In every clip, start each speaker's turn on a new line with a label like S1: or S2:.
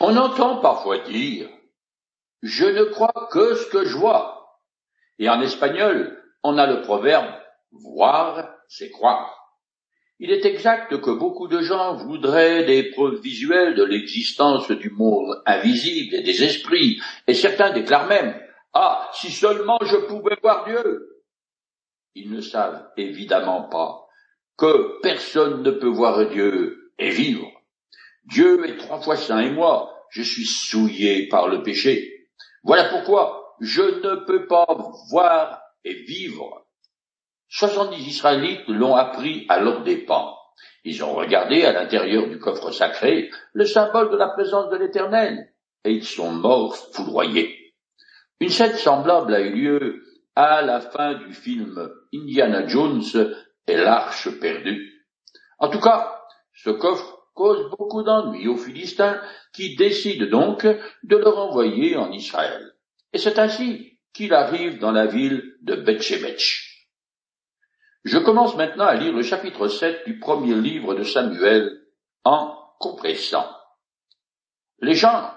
S1: On entend parfois dire je ne crois que ce que je vois. Et en espagnol, on a le proverbe voir, c'est croire. Il est exact que beaucoup de gens voudraient des preuves visuelles de l'existence du monde invisible et des esprits, et certains déclarent même Ah, si seulement je pouvais voir Dieu. Ils ne savent évidemment pas que personne ne peut voir Dieu et vivre. Dieu est trois fois saint et moi, je suis souillé par le péché. Voilà pourquoi je ne peux pas voir et vivre. Soixante-dix Israélites l'ont appris à leurs dépens. Ils ont regardé à l'intérieur du coffre sacré le symbole de la présence de l'Éternel, et ils sont morts foudroyés. Une scène semblable a eu lieu à la fin du film Indiana Jones et l'arche perdue. En tout cas, ce coffre cause beaucoup d'ennuis aux Philistins qui décident donc de le renvoyer en Israël. Et c'est ainsi qu'il arrive dans la ville de Bethshemesh. Je commence maintenant à lire le chapitre 7 du premier livre de Samuel en compressant. Les gens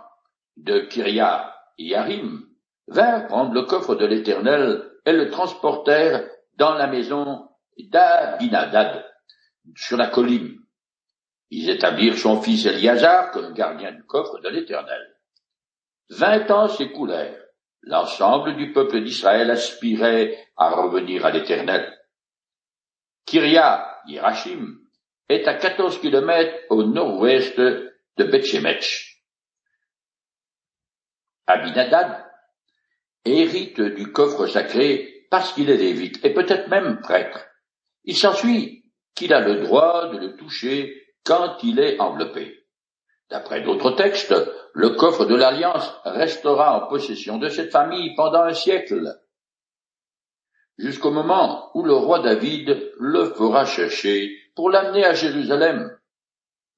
S1: de Kiria Yarim vinrent prendre le coffre de l'Éternel et le transportèrent dans la maison d'Abinadad, sur la colline. Ils établirent son fils Eliazar comme gardien du coffre de l'Éternel. Vingt ans s'écoulèrent. L'ensemble du peuple d'Israël aspirait à revenir à l'Éternel. Kiria Yerachim est à 14 kilomètres au nord-ouest de Bethshemesh. Abinadad hérite du coffre sacré parce qu'il est lévite et peut-être même prêtre. Il s'ensuit qu'il a le droit de le toucher quand il est enveloppé. D'après d'autres textes, le coffre de l'Alliance restera en possession de cette famille pendant un siècle jusqu'au moment où le roi David le fera chercher pour l'amener à Jérusalem.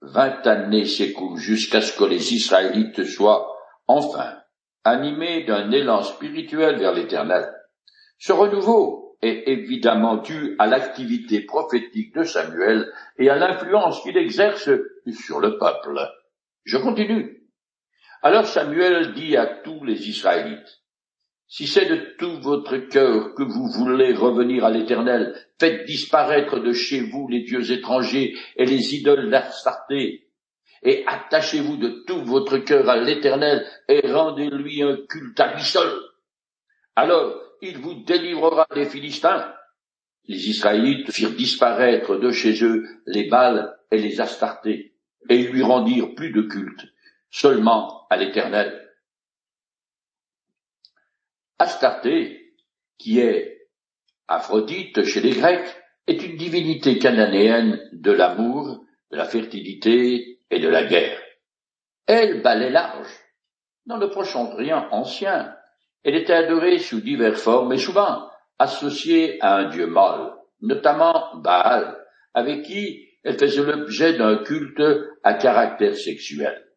S1: Vingt années s'écoulent jusqu'à ce que les Israélites soient, enfin, animés d'un élan spirituel vers l'Éternel. Ce renouveau est évidemment dû à l'activité prophétique de Samuel et à l'influence qu'il exerce sur le peuple. Je continue. Alors Samuel dit à tous les Israélites, si c'est de tout votre cœur que vous voulez revenir à l'Éternel, faites disparaître de chez vous les dieux étrangers et les idoles d'Arstarté, et attachez-vous de tout votre cœur à l'Éternel et rendez-lui un culte à lui seul. Alors il vous délivrera des Philistins. Les Israélites firent disparaître de chez eux les Bals et les Astartés, et ils lui rendirent plus de culte, seulement à l'Éternel. Astarté, qui est Aphrodite chez les Grecs, est une divinité cananéenne de l'amour, de la fertilité et de la guerre. Elle balait large. Dans le Proche-Orient ancien, elle était adorée sous diverses formes et souvent associée à un dieu mâle, notamment Baal, avec qui elle faisait l'objet d'un culte à caractère sexuel.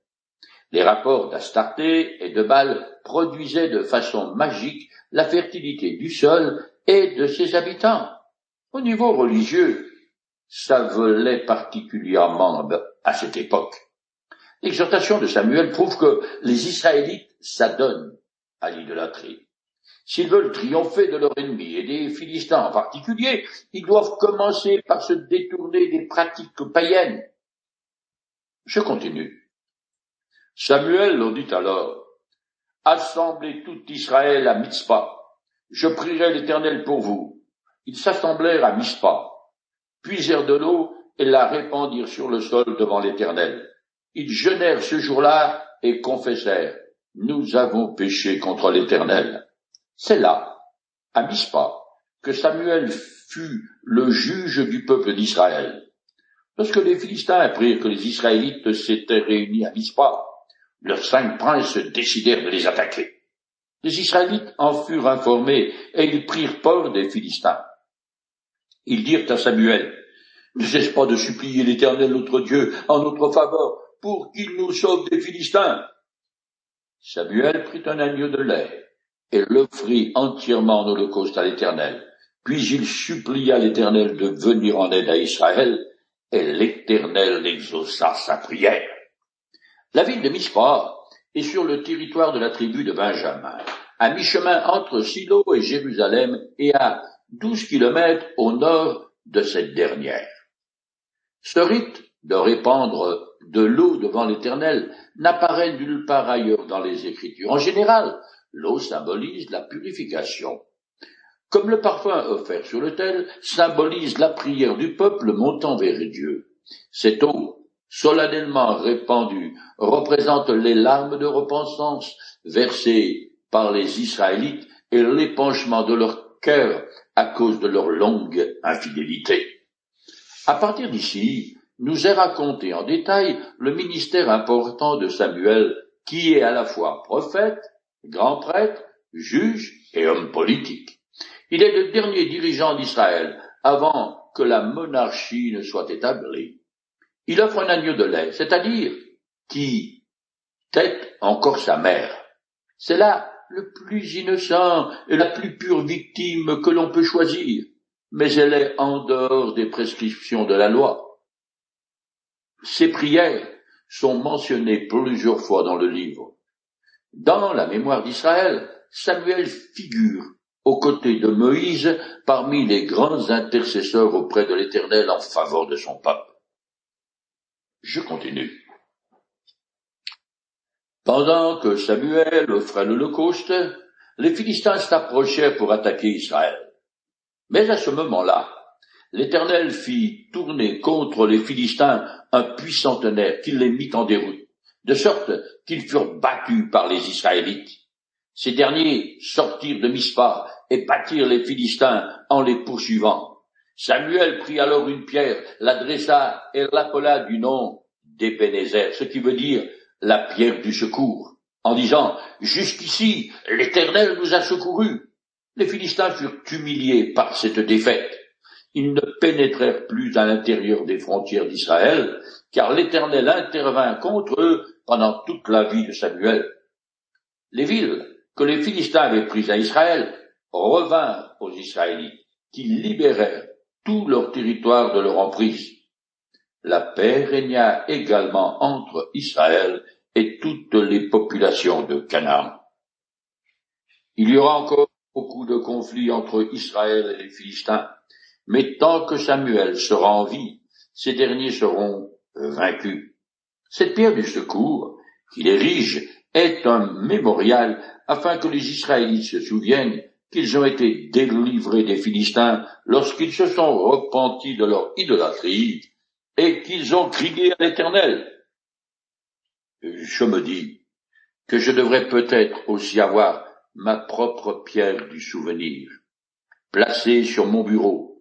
S1: Les rapports d'Astarté et de Baal produisaient de façon magique la fertilité du sol et de ses habitants. Au niveau religieux, ça volait particulièrement à cette époque. L'exhortation de Samuel prouve que les Israélites s'adonnent l'idolâtrie. S'ils veulent triompher de leurs ennemis et des Philistins en particulier, ils doivent commencer par se détourner des pratiques païennes. Je continue. Samuel leur dit alors, Assemblez tout Israël à Mitzpah. Je prierai l'Éternel pour vous. Ils s'assemblèrent à Mitzpah, puisèrent de l'eau et la répandirent sur le sol devant l'Éternel. Ils jeûnèrent ce jour-là et confessèrent, Nous avons péché contre l'Éternel. C'est là, à Mitzpah, que Samuel fut le juge du peuple d'Israël. Lorsque les Philistins apprirent que les Israélites s'étaient réunis à Mitzpah, leurs cinq princes décidèrent de les attaquer. Les Israélites en furent informés et ils prirent peur des Philistins. Ils dirent à Samuel, ne cesse pas de supplier l'Éternel notre Dieu en notre faveur pour qu'il nous sauve des Philistins. Samuel prit un agneau de lait et l'offrit entièrement en holocauste à l'Éternel. Puis il supplia l'Éternel de venir en aide à Israël, et l'Éternel exauça sa prière. La ville de Mispa est sur le territoire de la tribu de Benjamin, à mi-chemin entre Silo et Jérusalem et à douze kilomètres au nord de cette dernière. Ce rite de répandre de l'eau devant l'Éternel n'apparaît nulle part ailleurs dans les Écritures. En général, l'eau symbolise la purification. Comme le parfum offert sur l'autel symbolise la prière du peuple montant vers Dieu. Cette eau, solennellement répandue, représente les larmes de repentance versées par les Israélites et l'épanchement de leur cœur à cause de leur longue infidélité. À partir d'ici, nous est raconté en détail le ministère important de Samuel, qui est à la fois prophète, grand prêtre, juge et homme politique. Il est le dernier dirigeant d'Israël avant que la monarchie ne soit établie. Il offre un agneau de lait, c'est-à-dire qui tête encore sa mère. C'est là le plus innocent et la plus pure victime que l'on peut choisir, mais elle est en dehors des prescriptions de la loi. Ces prières sont mentionnées plusieurs fois dans le livre. Dans la mémoire d'Israël, Samuel figure aux côtés de Moïse parmi les grands intercesseurs auprès de l'Éternel en faveur de son peuple. Je continue. Pendant que Samuel offrait l'Holocauste, les Philistins s'approchèrent pour attaquer Israël. Mais à ce moment-là, l'Éternel fit tourner contre les Philistins un puissant tonnerre qui les mit en déroute, de sorte qu'ils furent battus par les Israélites. Ces derniers sortirent de Mispa et battirent les Philistins en les poursuivant. Samuel prit alors une pierre, l'adressa et l'appela du nom d'Ebenezer, ce qui veut dire la pierre du secours, en disant Jusqu'ici, l'Éternel nous a secourus. Les Philistins furent humiliés par cette défaite. Ils ne pénétrèrent plus à l'intérieur des frontières d'Israël, car l'Éternel intervint contre eux pendant toute la vie de Samuel. Les villes que les Philistins avaient prises à Israël revinrent aux Israélites, qui libérèrent tout leur territoire de leur emprise. La paix régna également entre Israël et toutes les populations de Canaan. Il y aura encore beaucoup de conflits entre Israël et les Philistins, mais tant que Samuel sera en vie, ces derniers seront vaincus. Cette pierre du secours qu'il érige est un mémorial afin que les Israélites se souviennent qu'ils ont été délivrés des Philistins lorsqu'ils se sont repentis de leur idolâtrie et qu'ils ont crié à l'Éternel je me dis que je devrais peut-être aussi avoir ma propre pierre du souvenir, placée sur mon bureau.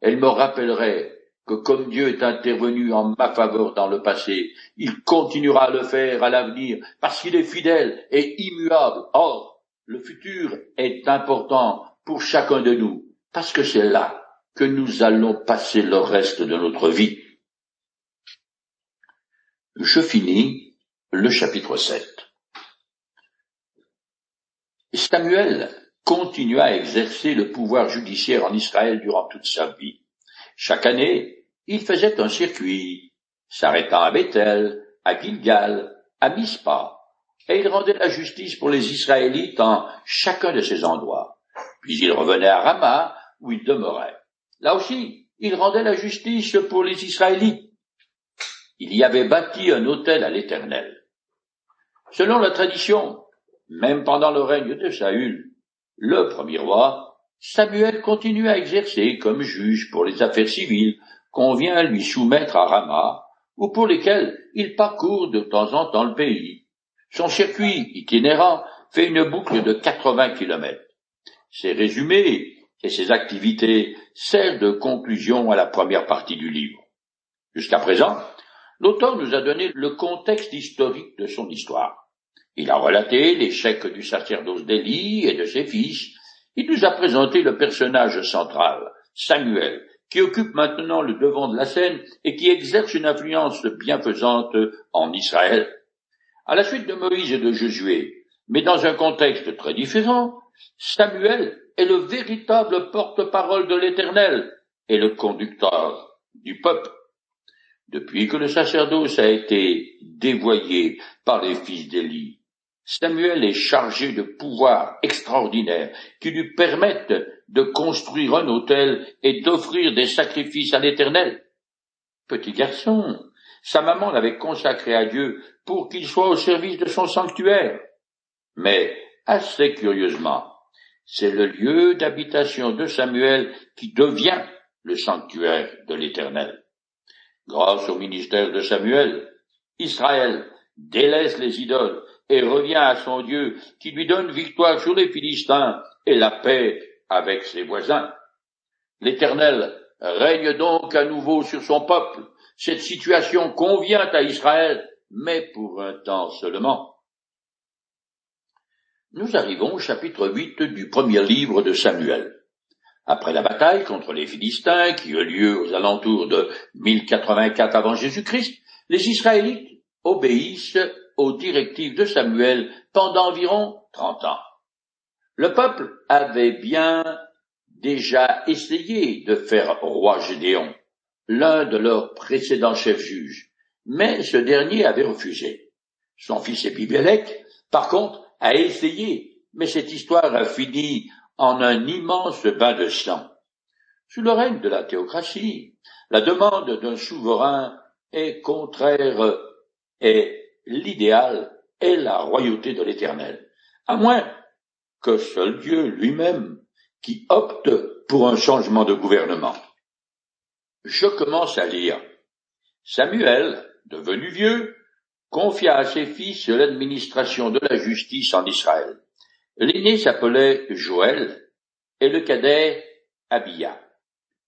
S1: Elle me rappellerait que comme Dieu est intervenu en ma faveur dans le passé, il continuera à le faire à l'avenir parce qu'il est fidèle et immuable. Or, le futur est important pour chacun de nous parce que c'est là que nous allons passer le reste de notre vie. Je finis le chapitre 7. Samuel continua à exercer le pouvoir judiciaire en Israël durant toute sa vie. Chaque année, il faisait un circuit, s'arrêtant à Bethel, à Gilgal, à Mispa, et il rendait la justice pour les Israélites en chacun de ces endroits. Puis il revenait à Rama, où il demeurait. Là aussi, il rendait la justice pour les Israélites. Il y avait bâti un autel à l'Éternel. Selon la tradition, même pendant le règne de Saül, le premier roi, Samuel continue à exercer comme juge pour les affaires civiles qu'on vient lui soumettre à Rama, ou pour lesquelles il parcourt de temps en temps le pays. Son circuit itinérant fait une boucle de 80 kilomètres. Ses résumés et ses activités servent de conclusion à la première partie du livre. Jusqu'à présent, l'auteur nous a donné le contexte historique de son histoire. Il a relaté l'échec du sacerdoce d'Élie et de ses fils. Il nous a présenté le personnage central, Samuel, qui occupe maintenant le devant de la scène et qui exerce une influence bienfaisante en Israël. À la suite de Moïse et de Josué, mais dans un contexte très différent, Samuel est le véritable porte-parole de l'Éternel et le conducteur du peuple. Depuis que le sacerdoce a été dévoyé par les fils d'Élie, Samuel est chargé de pouvoirs extraordinaires qui lui permettent de construire un autel et d'offrir des sacrifices à l'Éternel. Petit garçon, sa maman l'avait consacré à Dieu pour qu'il soit au service de son sanctuaire. Mais, assez curieusement, c'est le lieu d'habitation de Samuel qui devient le sanctuaire de l'Éternel. Grâce au ministère de Samuel, Israël délaisse les idoles et revient à son Dieu qui lui donne victoire sur les Philistins et la paix avec ses voisins. L'Éternel règne donc à nouveau sur son peuple. Cette situation convient à Israël, mais pour un temps seulement. Nous arrivons au chapitre 8 du premier livre de Samuel. Après la bataille contre les Philistins, qui eut lieu aux alentours de 1084 avant Jésus-Christ, les Israélites obéissent aux directives de Samuel pendant environ trente ans. Le peuple avait bien déjà essayé de faire roi Gédéon, l'un de leurs précédents chefs juges, mais ce dernier avait refusé. Son fils Épibélec, par contre, a essayé, mais cette histoire a fini en un immense bain de sang. Sous le règne de la théocratie, la demande d'un souverain est contraire et l'idéal est la royauté de l'Éternel, à moins que seul Dieu lui-même qui opte pour un changement de gouvernement. Je commence à lire. Samuel, devenu vieux, confia à ses fils l'administration de la justice en Israël. L'aîné s'appelait Joël et le cadet Abia.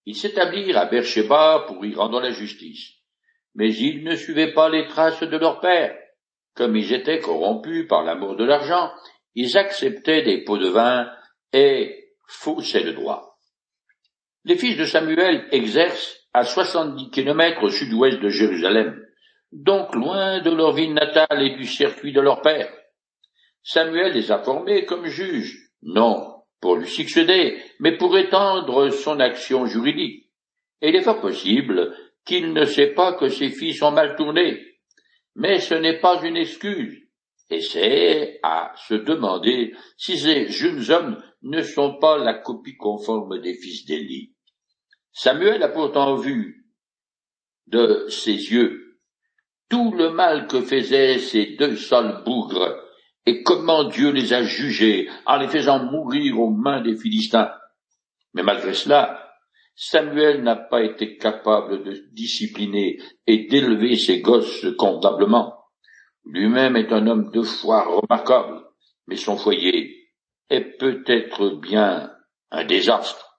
S1: Ils s'établirent à Beersheba pour y rendre la justice. Mais ils ne suivaient pas les traces de leur père. Comme ils étaient corrompus par l'amour de l'argent, ils acceptaient des pots de vin et faussaient le droit. Les fils de Samuel exercent à soixante-dix kilomètres au sud-ouest de Jérusalem, donc loin de leur ville natale et du circuit de leur père. Samuel les a formés comme juges, non pour lui succéder, mais pour étendre son action juridique. Et il est fort possible qu'il ne sait pas que ses fils sont mal tournés, mais ce n'est pas une excuse, et c'est à se demander si ces jeunes hommes ne sont pas la copie conforme des fils d'Élie. Samuel a pourtant vu de ses yeux tout le mal que faisaient ces deux sales bougres, et comment Dieu les a jugés en les faisant mourir aux mains des Philistins. Mais malgré cela, Samuel n'a pas été capable de discipliner et d'élever ses gosses convenablement. Lui-même est un homme de foi remarquable, mais son foyer est peut-être bien un désastre.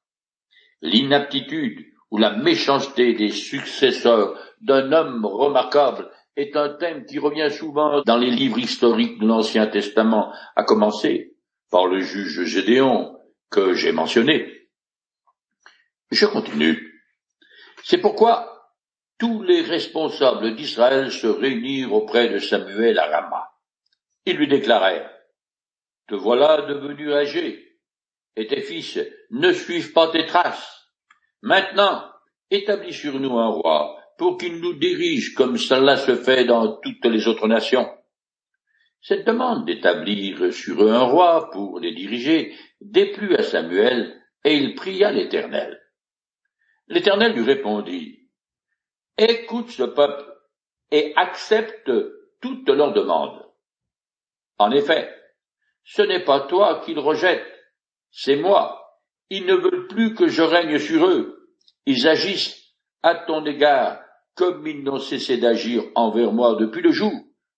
S1: L'inaptitude ou la méchanceté des successeurs d'un homme remarquable est un thème qui revient souvent dans les livres historiques de l'Ancien Testament, à commencer par le juge Gédéon que j'ai mentionné. Je continue. C'est pourquoi tous les responsables d'Israël se réunirent auprès de Samuel à Rama. Ils lui déclarèrent, Te voilà devenu âgé, et tes fils ne suivent pas tes traces. Maintenant, établis sur nous un roi, pour qu'il nous dirige comme cela se fait dans toutes les autres nations. Cette demande d'établir sur eux un roi pour les diriger déplut à Samuel, et il pria l'Éternel. L'Éternel lui répondit, Écoute ce peuple et accepte toutes leurs demandes. En effet, ce n'est pas toi qu'ils rejettent, c'est moi. Ils ne veulent plus que je règne sur eux. Ils agissent à ton égard comme ils n'ont cessé d'agir envers moi depuis le jour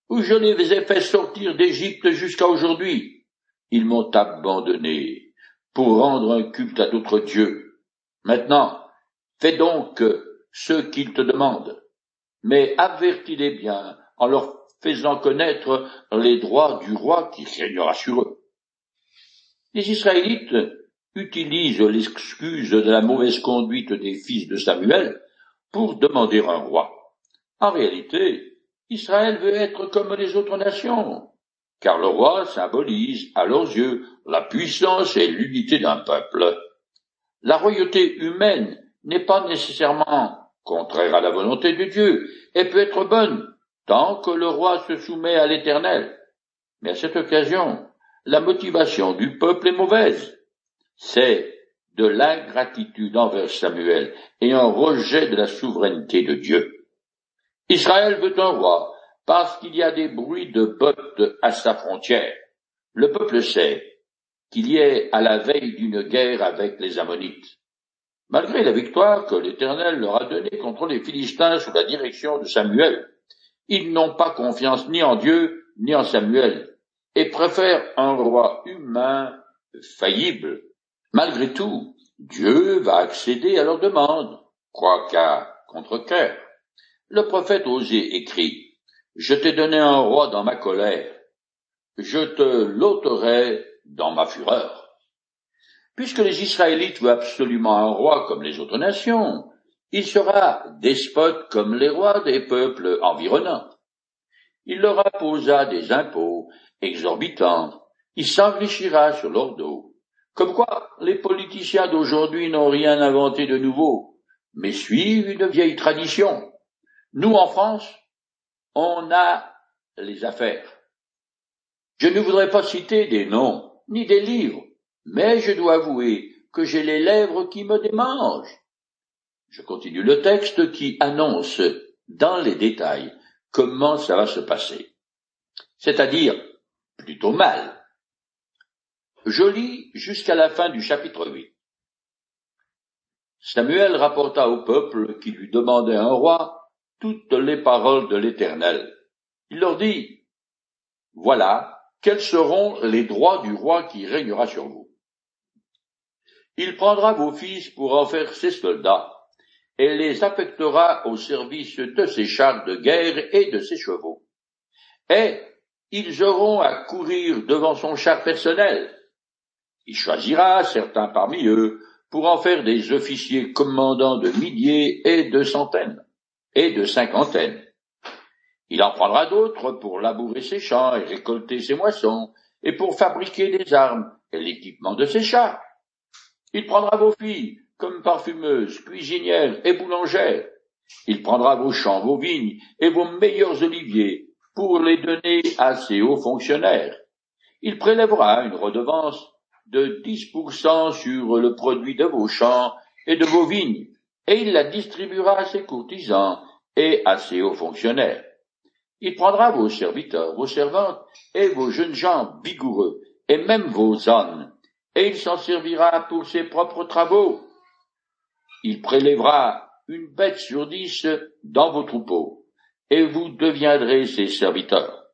S1: où je les ai fait sortir d'Égypte jusqu'à aujourd'hui. Ils m'ont abandonné pour rendre un culte à d'autres dieux. Maintenant, Fais donc ce qu'ils te demandent, mais avertis-les bien en leur faisant connaître les droits du roi qui régnera sur eux. Les Israélites utilisent l'excuse de la mauvaise conduite des fils de Samuel pour demander un roi. En réalité, Israël veut être comme les autres nations, car le roi symbolise à leurs yeux la puissance et l'unité d'un peuple. La royauté humaine n'est pas nécessairement contraire à la volonté de Dieu, et peut être bonne, tant que le roi se soumet à l'Éternel. Mais à cette occasion, la motivation du peuple est mauvaise. C'est de l'ingratitude envers Samuel et un rejet de la souveraineté de Dieu. Israël veut un roi parce qu'il y a des bruits de bottes à sa frontière. Le peuple sait qu'il y est à la veille d'une guerre avec les Ammonites. Malgré la victoire que l'Éternel leur a donnée contre les Philistins sous la direction de Samuel, ils n'ont pas confiance ni en Dieu ni en Samuel et préfèrent un roi humain faillible. Malgré tout, Dieu va accéder à leur demande, quoiqu'à contre-cœur. Le prophète Osée écrit, Je t'ai donné un roi dans ma colère, je te l'ôterai dans ma fureur. Puisque les Israélites veulent absolument un roi comme les autres nations, il sera despote comme les rois des peuples environnants. Il leur imposa des impôts exorbitants, il s'enrichira sur leur dos. Comme quoi, les politiciens d'aujourd'hui n'ont rien inventé de nouveau, mais suivent une vieille tradition. Nous, en France, on a les affaires. Je ne voudrais pas citer des noms, ni des livres, mais je dois avouer que j'ai les lèvres qui me démangent. Je continue le texte qui annonce dans les détails comment ça va se passer. C'est-à-dire plutôt mal. Je lis jusqu'à la fin du chapitre 8. Samuel rapporta au peuple qui lui demandait un roi toutes les paroles de l'Éternel. Il leur dit, Voilà quels seront les droits du roi qui régnera sur vous. Il prendra vos fils pour en faire ses soldats, et les affectera au service de ses chars de guerre et de ses chevaux. Et ils auront à courir devant son char personnel. Il choisira certains parmi eux pour en faire des officiers commandants de milliers et de centaines et de cinquantaines. Il en prendra d'autres pour labourer ses champs et récolter ses moissons, et pour fabriquer des armes et l'équipement de ses chars. Il prendra vos filles comme parfumeuses, cuisinières et boulangères. Il prendra vos champs, vos vignes et vos meilleurs oliviers pour les donner à ses hauts fonctionnaires. Il prélèvera une redevance de 10% sur le produit de vos champs et de vos vignes, et il la distribuera à ses courtisans et à ses hauts fonctionnaires. Il prendra vos serviteurs, vos servantes et vos jeunes gens vigoureux, et même vos ânes, et il s'en servira pour ses propres travaux. Il prélèvera une bête sur dix dans vos troupeaux, et vous deviendrez ses serviteurs.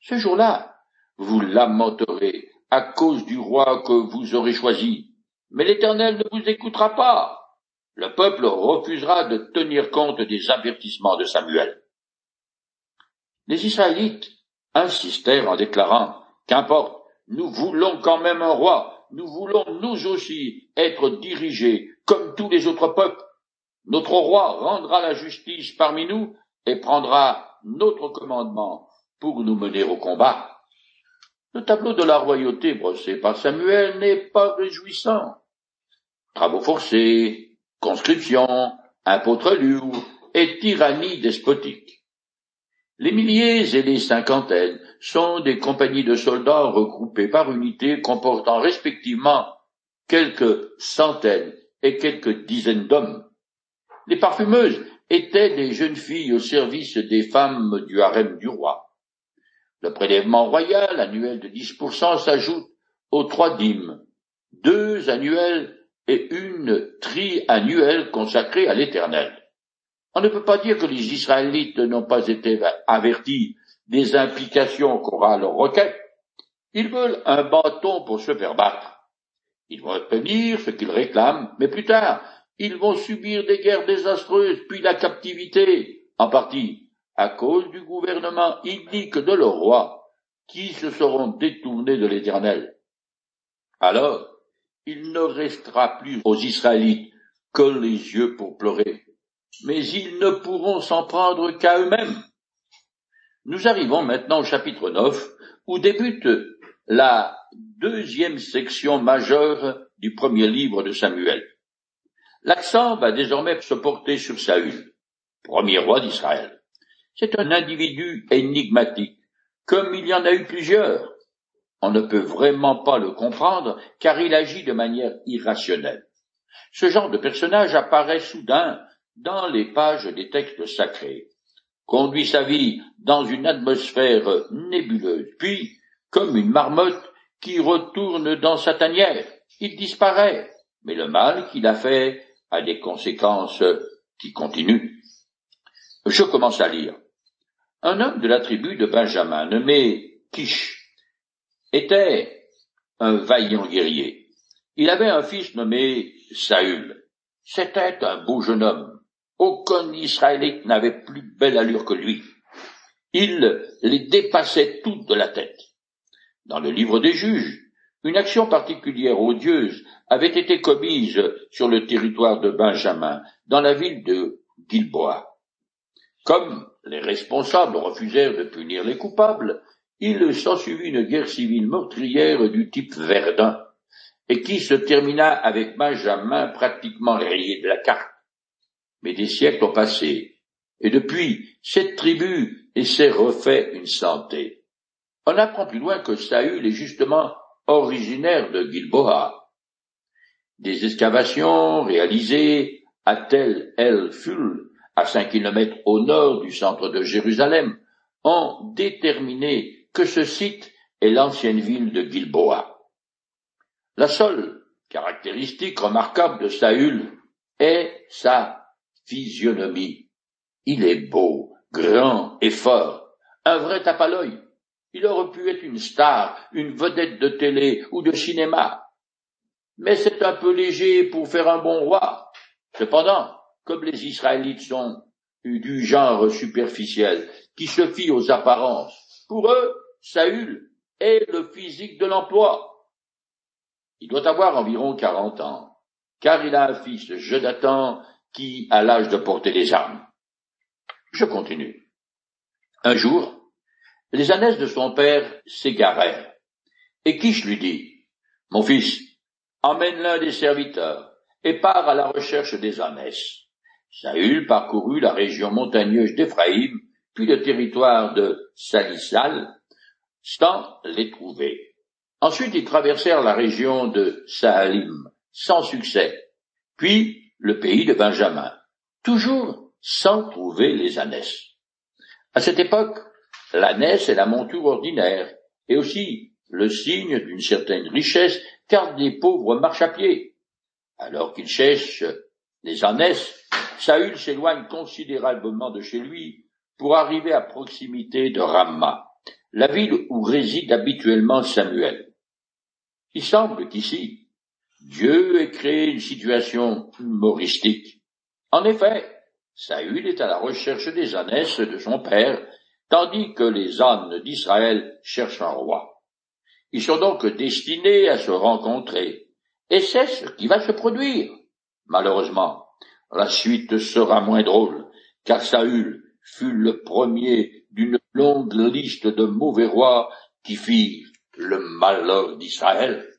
S1: Ce jour-là, vous lamenterez à cause du roi que vous aurez choisi, mais l'Éternel ne vous écoutera pas. Le peuple refusera de tenir compte des avertissements de Samuel. Les Israélites insistèrent en déclarant Qu'importe, nous voulons quand même un roi, nous voulons nous aussi être dirigés comme tous les autres peuples. Notre roi rendra la justice parmi nous et prendra notre commandement pour nous mener au combat. Le tableau de la royauté brossé par Samuel n'est pas réjouissant. Travaux forcés, conscription, impôts lourds et tyrannie despotique. Les milliers et les cinquantaines sont des compagnies de soldats regroupées par unité comportant respectivement quelques centaines et quelques dizaines d'hommes. Les parfumeuses étaient des jeunes filles au service des femmes du harem du roi. Le prélèvement royal annuel de 10% s'ajoute aux trois dîmes, deux annuelles et une triannuelle consacrée à l'éternel. On ne peut pas dire que les Israélites n'ont pas été avertis des implications qu'aura leur requête. Ils veulent un bâton pour se faire battre. Ils vont obtenir ce qu'ils réclament, mais plus tard, ils vont subir des guerres désastreuses, puis la captivité, en partie à cause du gouvernement inique de leur roi, qui se seront détournés de l'Éternel. Alors, il ne restera plus aux Israélites que les yeux pour pleurer mais ils ne pourront s'en prendre qu'à eux-mêmes. Nous arrivons maintenant au chapitre 9, où débute la deuxième section majeure du premier livre de Samuel. L'accent va désormais se porter sur Saül, premier roi d'Israël. C'est un individu énigmatique, comme il y en a eu plusieurs. On ne peut vraiment pas le comprendre car il agit de manière irrationnelle. Ce genre de personnage apparaît soudain dans les pages des textes sacrés, conduit sa vie dans une atmosphère nébuleuse, puis, comme une marmotte qui retourne dans sa tanière, il disparaît, mais le mal qu'il a fait a des conséquences qui continuent. Je commence à lire. Un homme de la tribu de Benjamin, nommé Kish, était un vaillant guerrier. Il avait un fils nommé Saül. C'était un beau jeune homme. Aucun Israélite n'avait plus belle allure que lui. Il les dépassait toutes de la tête. Dans le livre des juges, une action particulière odieuse avait été commise sur le territoire de Benjamin, dans la ville de Gilboa. Comme les responsables refusèrent de punir les coupables, il s'ensuivit une guerre civile meurtrière du type Verdun, et qui se termina avec Benjamin pratiquement rayé de la carte. Mais des siècles ont passé, et depuis, cette tribu s'est refait une santé. On apprend plus loin que Saül est justement originaire de Gilboa. Des excavations réalisées à Tel El Ful, à cinq kilomètres au nord du centre de Jérusalem, ont déterminé que ce site est l'ancienne ville de Gilboa. La seule caractéristique remarquable de Saül est sa physionomie. Il est beau, grand et fort, un vrai tape à l'œil. Il aurait pu être une star, une vedette de télé ou de cinéma. Mais c'est un peu léger pour faire un bon roi. Cependant, comme les Israélites sont du genre superficiel, qui se fie aux apparences, pour eux, Saül est le physique de l'emploi. Il doit avoir environ quarante ans, car il a un fils, Jonathan, qui a l'âge de porter les armes. Je continue. Un jour, les ânesses de son père s'égarèrent, et Kish lui dit, Mon fils, emmène l'un des serviteurs, et pars à la recherche des ânesses. Saül parcourut la région montagneuse d'Éphraïm, puis le territoire de Salissal, sans les trouver. Ensuite, ils traversèrent la région de Sahalim, sans succès, puis le pays de Benjamin, toujours sans trouver les ânesses. À cette époque, l'ânesse est la monture ordinaire, et aussi le signe d'une certaine richesse, car des pauvres marchent à pied. Alors qu'ils cherchent les ânesses, Saül s'éloigne considérablement de chez lui pour arriver à proximité de Ramma, la ville où réside habituellement Samuel. Il semble qu'ici, Dieu ait créé une situation humoristique. En effet, Saül est à la recherche des ânesses de son père, tandis que les ânes d'Israël cherchent un roi. Ils sont donc destinés à se rencontrer, et c'est ce qui va se produire. Malheureusement, la suite sera moins drôle, car Saül fut le premier d'une longue liste de mauvais rois qui firent le malheur d'Israël.